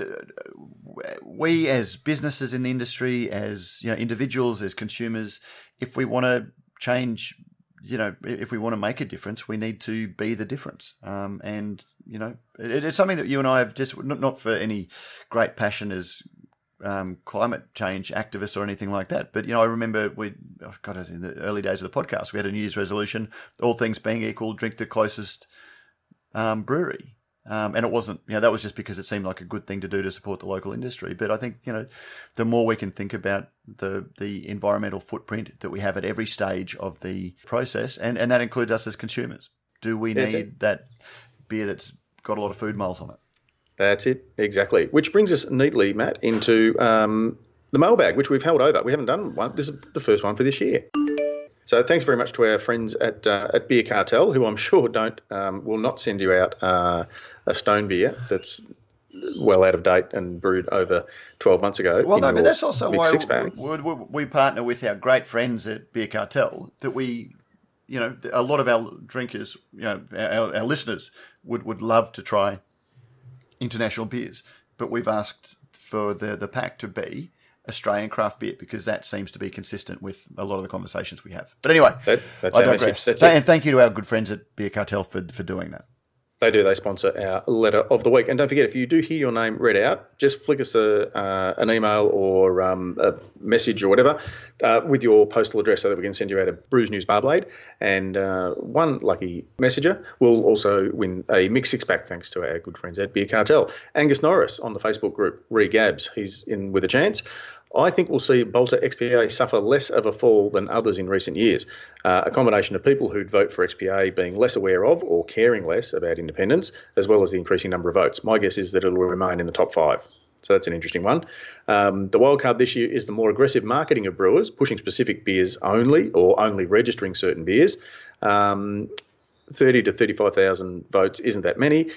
we as businesses in the industry, as, you know, individuals, as consumers, if we want to change you know, if we want to make a difference, we need to be the difference. Um, and you know, it, it's something that you and I have just not for any great passion as um, climate change activists or anything like that. But you know, I remember we oh God in the early days of the podcast, we had a New Year's resolution: all things being equal, drink the closest um, brewery. Um, and it wasn't, you know, that was just because it seemed like a good thing to do to support the local industry. But I think, you know, the more we can think about the the environmental footprint that we have at every stage of the process, and, and that includes us as consumers. Do we need that beer that's got a lot of food miles on it? That's it, exactly. Which brings us neatly, Matt, into um, the mailbag, which we've held over. We haven't done one. This is the first one for this year. So thanks very much to our friends at uh, at Beer Cartel, who I'm *laughs* sure don't um, will not send you out uh, a stone beer that's well out of date and brewed over 12 months ago. Well, no, but that's also why we, we, we, partner with our great friends at Beer Cartel that we, you know, a lot of our drinkers, you know, our, our listeners would, would love to try international beers, but we've asked for the, the pack to be Australian craft beer because that seems to be consistent with a lot of the conversations we have. But anyway, that, I digress. and thank you to our good friends at Beer Cartel for, for doing that. They do. They sponsor our letter of the week. And don't forget, if you do hear your name read out, just flick us a, uh, an email or um, a message or whatever uh, with your postal address so that we can send you out a Brews News bar blade. And uh, one lucky messenger will also win a mix six pack thanks to our good friends at Beer Cartel. Angus Norris on the Facebook group, Re Gabs, he's in with a chance. I think we'll see Balter XPA suffer less of a fall than others in recent years. Uh, a combination of people who'd vote for XPA being less aware of or caring less about independence, as well as the increasing number of votes. My guess is that it'll remain in the top five. So that's an interesting one. Um, the wildcard this year is the more aggressive marketing of brewers, pushing specific beers only or only registering certain beers. Um, 30 to 35,000 votes isn't that many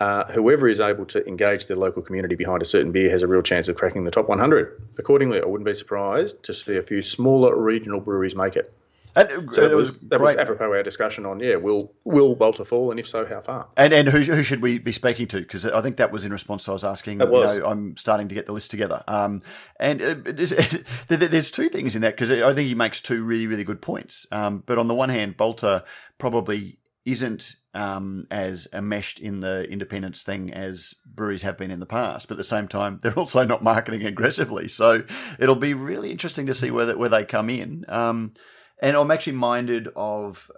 uh, whoever is able to engage their local community behind a certain beer has a real chance of cracking the top 100. Accordingly, I wouldn't be surprised to see a few smaller regional breweries make it. And, so that was, that was apropos our discussion on yeah, will will Balter fall, and if so, how far? And and who, who should we be speaking to? Because I think that was in response to I was asking. It was. You know, I'm starting to get the list together. Um, and it, *laughs* there's two things in that because I think he makes two really really good points. Um, but on the one hand, Balter probably isn't um, as enmeshed in the independence thing as breweries have been in the past. But at the same time, *laughs* they're also not marketing aggressively. So it'll be really interesting to see where, where they come in. Um, and I'm actually minded of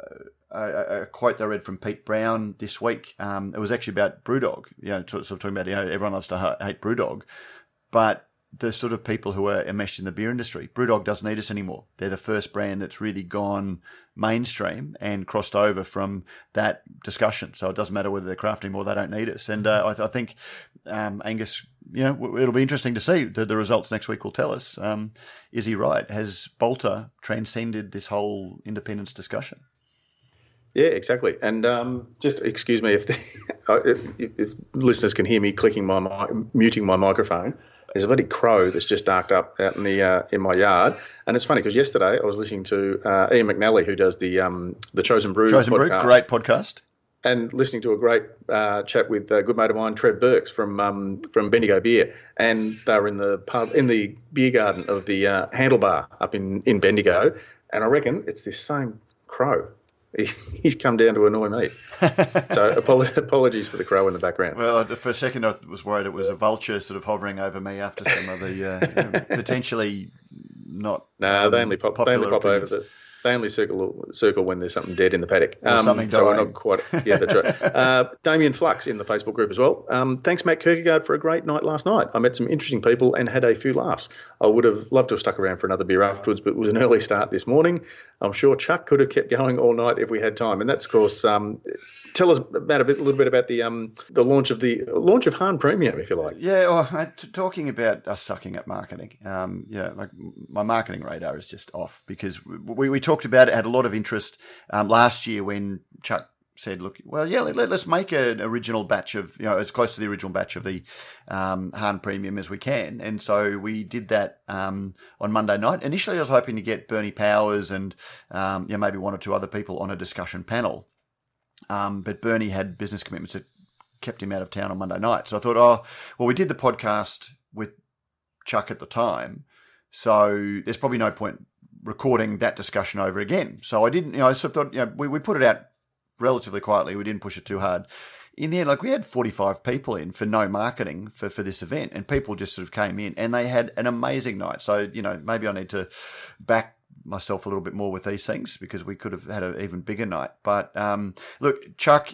a, a, quote that I read from Pete Brown this week. Um, it was actually about Brewdog, you know, sort of talking about, you know, everyone loves to hate Brewdog. But the sort of people who are enmeshed in the beer industry. Brewdog doesn't need us anymore. They're the first brand that's really gone mainstream and crossed over from that discussion. So it doesn't matter whether they're crafting or they don't need us. And uh, I, th- I, think um, Angus, you know, it'll be interesting to see. The, the results next week will tell us. Um, is he right? Has Balter transcended this whole independence discussion? Yeah, exactly. And um, just excuse me if, the, *laughs* if, if, listeners can hear me clicking my mic, muting my microphone. There's a bloody crow that's just darked up out in the uh, in my yard, and it's funny because yesterday I was listening to uh, Ian McNally, who does the um, the Chosen Brew Chosen podcast, Brew, great podcast, and listening to a great uh, chat with a good mate of mine, Trev Burks from um, from Bendigo Beer, and they were in the pub in the beer garden of the uh, Handlebar up in in Bendigo, and I reckon it's this same crow *laughs* he's come down to annoy me. so *laughs* apologies for the crow in the background. Well, for a second I was worried it was a vulture sort of hovering over me after some of the uh, *laughs* potentially not. No, um, they only pop. They only pop opinions. over the they only circle circle when there's something dead in the paddock. Um, something so we're not quite. Yeah, that's right. *laughs* uh, Damien Flux in the Facebook group as well. Um, thanks, Matt Kirkegaard, for a great night last night. I met some interesting people and had a few laughs. I would have loved to have stuck around for another beer afterwards, but it was an early start this morning. I'm sure Chuck could have kept going all night if we had time, and that's of course um, tell us about a bit, a little bit about the um, the launch of the launch of Hahn Premium, if you like. Yeah, well, talking about us sucking at marketing. Um, yeah, like my marketing radar is just off because we, we talked about it, had a lot of interest um, last year when Chuck said, "Look, well, yeah, let, us make an original batch of you know as close to the original batch of the um, Hahn Premium as we can." And so we did that um, on Monday night. Initially, I was hoping to get Bernie Powers and um, know, maybe one or two other people on a discussion panel. Um, but Bernie had business commitments that kept him out of town on Monday night. So I thought, oh, well, we did the podcast with Chuck at the time. So there's probably no point recording that discussion over again. So I didn't, you know, I sort of thought, you know, we, we put it out relatively quietly. We didn't push it too hard. In the end, like we had 45 people in for no marketing for, for this event, and people just sort of came in and they had an amazing night. So, you know, maybe I need to back myself a little bit more with these things because we could have had an even bigger night. But um, look, Chuck,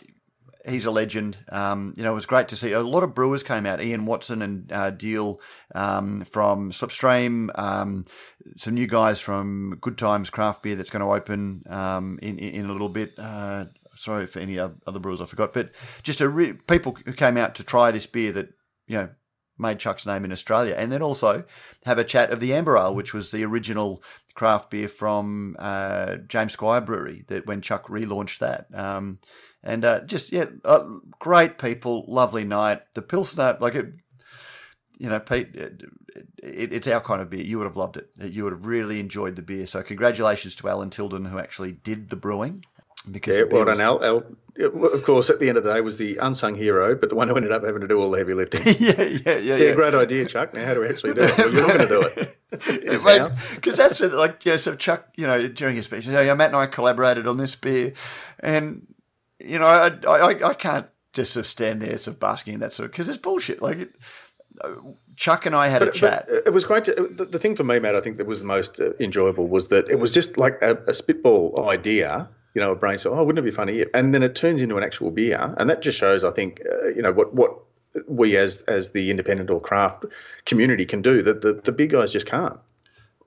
he's a legend. Um, you know, it was great to see a lot of brewers came out. Ian Watson and uh, Deal um, from Slipstream, um, some new guys from Good Times Craft Beer that's going to open um, in, in a little bit. Uh, sorry for any other brewers I forgot, but just a re- people who came out to try this beer that you know made Chuck's name in Australia, and then also have a chat of the Amber Ale, which was the original craft beer from uh, James Squire Brewery that when Chuck relaunched that. Um, and uh, just yeah, uh, great people, lovely night. The Pilsner, like it, you know, Pete, it, it, it's our kind of beer. You would have loved it. You would have really enjoyed the beer. So congratulations to Alan Tilden who actually did the brewing. Because yeah, well done, Al. Al. Of course, at the end of the day, was the unsung hero, but the one who ended up having to do all the heavy lifting. *laughs* yeah, yeah, yeah, yeah, yeah. Great idea, Chuck. Now, how do we actually do it? Well, you're not going to do it. *laughs* Because that's it. Like, yeah, so Chuck, you know, during his speech, he said, yeah, Matt and I collaborated on this beer, and you know, I, I, I can't just sort of stand there sort of basking in that sort of because it's bullshit. Like it, Chuck and I had but, a chat. it was great. The, the, thing for me, Matt, I think that was the most uh, enjoyable was that it was just like a, a spitball idea. You know, a brain so, oh, wouldn't it be funny? And then it turns into an actual beer, and that just shows, I think, uh, you know, what what we as as the independent or craft community can do that the, the big guys just can't. *laughs*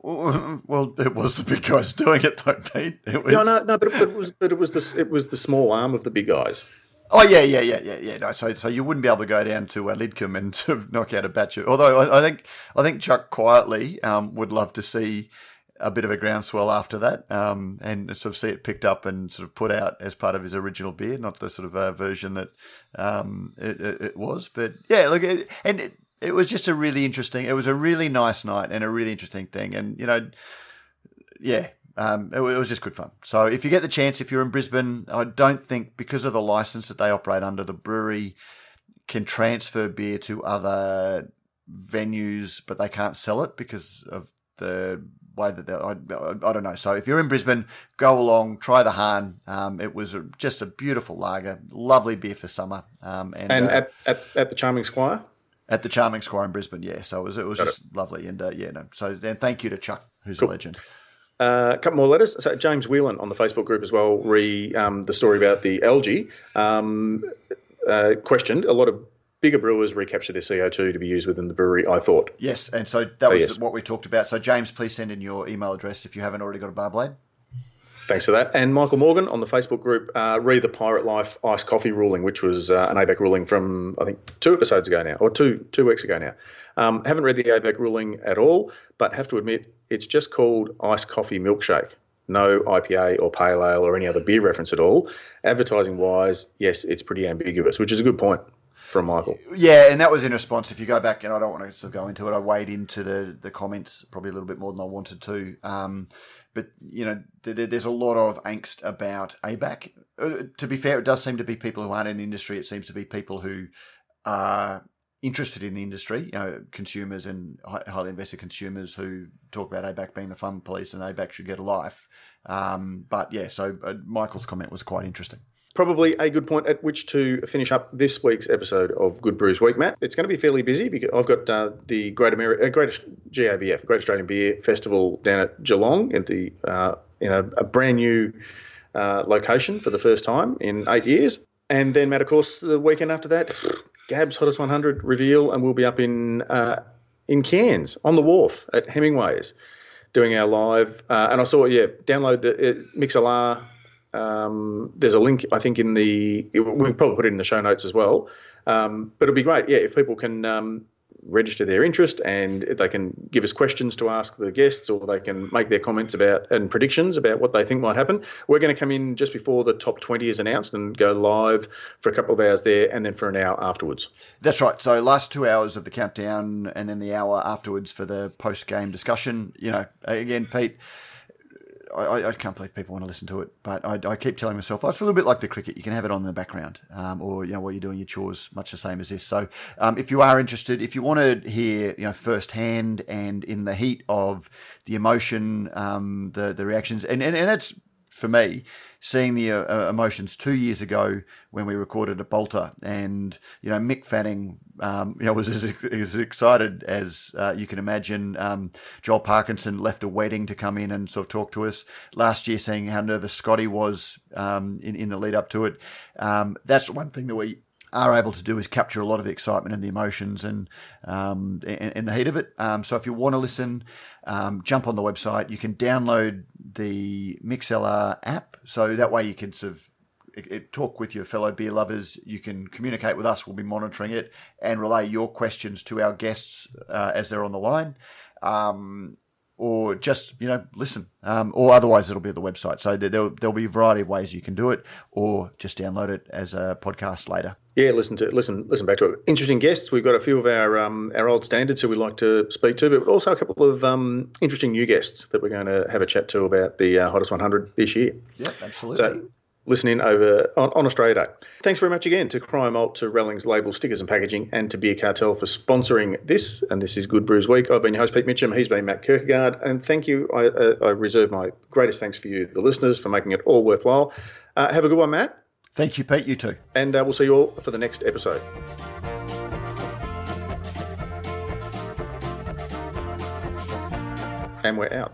Well, it was the big guys doing it, though, Pete. It was... No, no, no, but, but it was, but it was the it was the small arm of the big guys. Oh yeah, yeah, yeah, yeah, yeah. No, so so you wouldn't be able to go down to uh, Lidcombe and *laughs* to knock out a batch of. Although I, I think I think Chuck quietly um, would love to see a bit of a groundswell after that, um, and sort of see it picked up and sort of put out as part of his original beer, not the sort of uh, version that um, it, it, it, was. But yeah, look, it, and it, it was just a really interesting. It was a really nice night and a really interesting thing, and you know, yeah, um, it, it, was just good fun. So if you get the chance, if you're in Brisbane, I don't think because of the license that they operate under, the brewery can transfer beer to other venues, but they can't sell it because of the way that I, I, don't know. So if you're in Brisbane, go along, try the Hahn. Um, it was a, just a beautiful lager, lovely beer for summer. Um, and, and uh, at, at, at the Charming Squire. At the Charming Squire in Brisbane, yeah. So it was it was Got just it. lovely, and uh, yeah, no. So then, thank you to Chuck, who's cool. a legend. Uh, a couple more letters. So James Whelan on the Facebook group as well re um, the story about the algae. Um, uh, questioned a lot of bigger brewers recapture their CO2 to be used within the brewery. I thought yes, and so that was yes. what we talked about. So James, please send in your email address if you haven't already got a bar blade. Thanks for that. And Michael Morgan on the Facebook group, uh, read the Pirate Life iced coffee ruling, which was uh, an ABAC ruling from I think two episodes ago now, or two two weeks ago now. Um, haven't read the ABAC ruling at all, but have to admit it's just called iced coffee milkshake. No IPA or pale ale or any other beer reference at all. Advertising wise, yes, it's pretty ambiguous, which is a good point from Michael. Yeah, and that was in response. If you go back, and I don't want to sort of go into it, I wade into the the comments probably a little bit more than I wanted to. Um, but you know, there's a lot of angst about ABAC. Uh, to be fair, it does seem to be people who aren't in the industry. It seems to be people who are interested in the industry, you know, consumers and highly invested consumers who talk about ABAC being the fun police and ABAC should get a life. Um, but yeah, so uh, Michael's comment was quite interesting probably a good point at which to finish up this week's episode of Good Brews Week, Matt. It's going to be fairly busy because I've got uh, the Great America, uh, Great GABF, Great Australian Beer Festival down at Geelong in the uh, in a, a, brand new uh, location for the first time in eight years. And then, Matt, of course, the weekend after that, Gab's Hottest 100 reveal, and we'll be up in uh, in Cairns on the wharf at Hemingway's doing our live. Uh, and I saw, yeah, download the uh, Mixlr um, there's a link, I think, in the. We'll probably put it in the show notes as well. Um, but it'll be great, yeah, if people can um, register their interest and they can give us questions to ask the guests or they can make their comments about and predictions about what they think might happen. We're going to come in just before the top 20 is announced and go live for a couple of hours there and then for an hour afterwards. That's right. So last two hours of the countdown and then the hour afterwards for the post game discussion. You know, again, Pete I, I, can't believe people want to listen to it, but I, I, keep telling myself oh, it's a little bit like the cricket. You can have it on in the background, um, or you know while you're doing your chores, much the same as this. So, um, if you are interested, if you want to hear you know firsthand and in the heat of the emotion, um, the the reactions, and and, and that's for me, seeing the uh, uh, emotions two years ago when we recorded at Balter, and you know Mick Fanning, um, you know, was as, as excited as uh, you can imagine. Um, Joel Parkinson left a wedding to come in and sort of talk to us last year, seeing how nervous Scotty was um, in in the lead up to it. Um, that's one thing that we are able to do is capture a lot of excitement and the emotions and um, the heat of it. Um, so if you want to listen, um, jump on the website. You can download the Mixlr app, so that way you can sort of talk with your fellow beer lovers. You can communicate with us. We'll be monitoring it and relay your questions to our guests uh, as they're on the line. Um, or just you know listen, um, or otherwise it'll be at the website. So there'll there'll be a variety of ways you can do it, or just download it as a podcast later. Yeah, listen to listen listen back to it. Interesting guests. We've got a few of our um, our old standards who we like to speak to, but also a couple of um, interesting new guests that we're going to have a chat to about the uh, hottest 100 this year. Yeah, absolutely. So listening over on, on, Australia Day. Thanks very much again to Cryer Malt, to Rallings Label Stickers and Packaging, and to Beer Cartel for sponsoring this. And this is Good Brews Week. I've been your host, Pete Mitchum. He's been Matt Kirkegaard. And thank you. I, uh, I reserve my greatest thanks for you, the listeners, for making it all worthwhile. Uh, have a good one, Matt. Thank you, Pete. You too. And uh, we'll see you all for the next episode. And we're out.